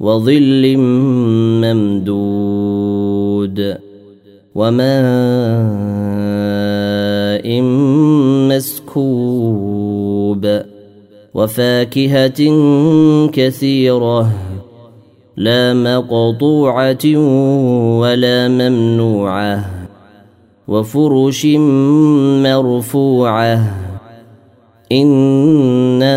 وظل ممدود وماء مسكوب وفاكهه كثيره لا مقطوعه ولا ممنوعه وفرش مرفوعه أنا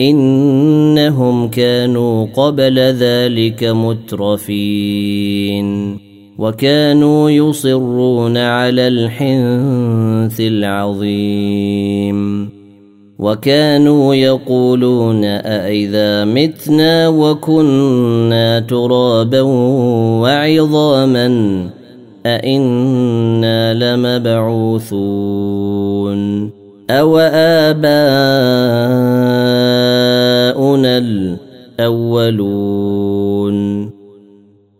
إنهم كانوا قبل ذلك مترفين وكانوا يصرون على الحنث العظيم وكانوا يقولون أإذا متنا وكنا ترابا وعظاما أإنا لمبعوثون أو آباؤنا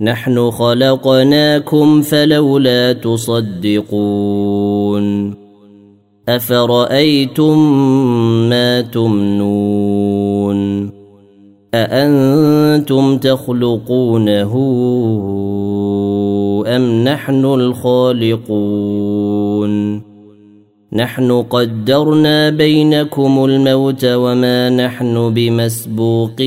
نحن خلقناكم فلولا تصدقون أفرأيتم ما تمنون أأنتم تخلقونه أم نحن الخالقون نحن قدرنا بينكم الموت وما نحن بمسبوقين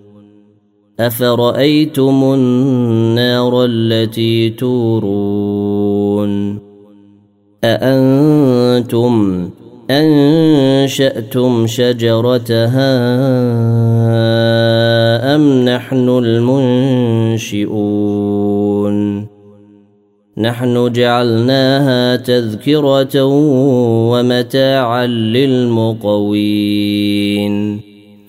أفرأيتم النار التي تورون؟ أأنتم أنشأتم شجرتها أم نحن المنشئون؟ نحن جعلناها تذكرة ومتاعا للمقوين.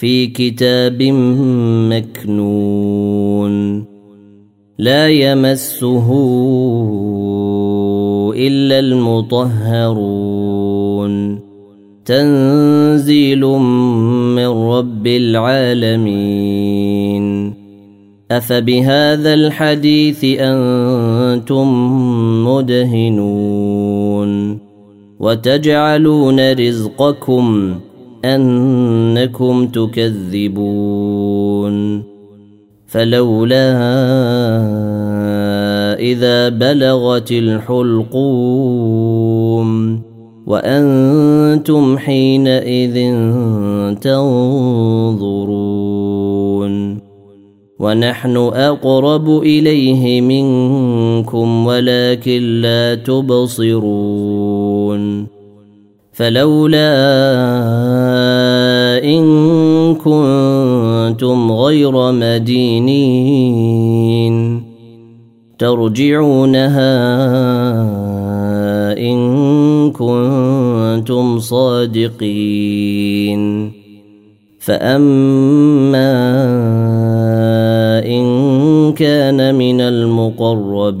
في كتاب مكنون. لا يمسه إلا المطهرون. تنزيل من رب العالمين. أفبهذا الحديث أنتم مدهنون. وتجعلون رزقكم أنكم تكذبون فلولا إذا بلغت الحلقوم وأنتم حينئذ تنظرون ونحن أقرب إليه منكم ولكن لا تبصرون فلولا إن كنتم غير مدينين. ترجعونها إن كنتم صادقين. فأما إن كان من المقربين.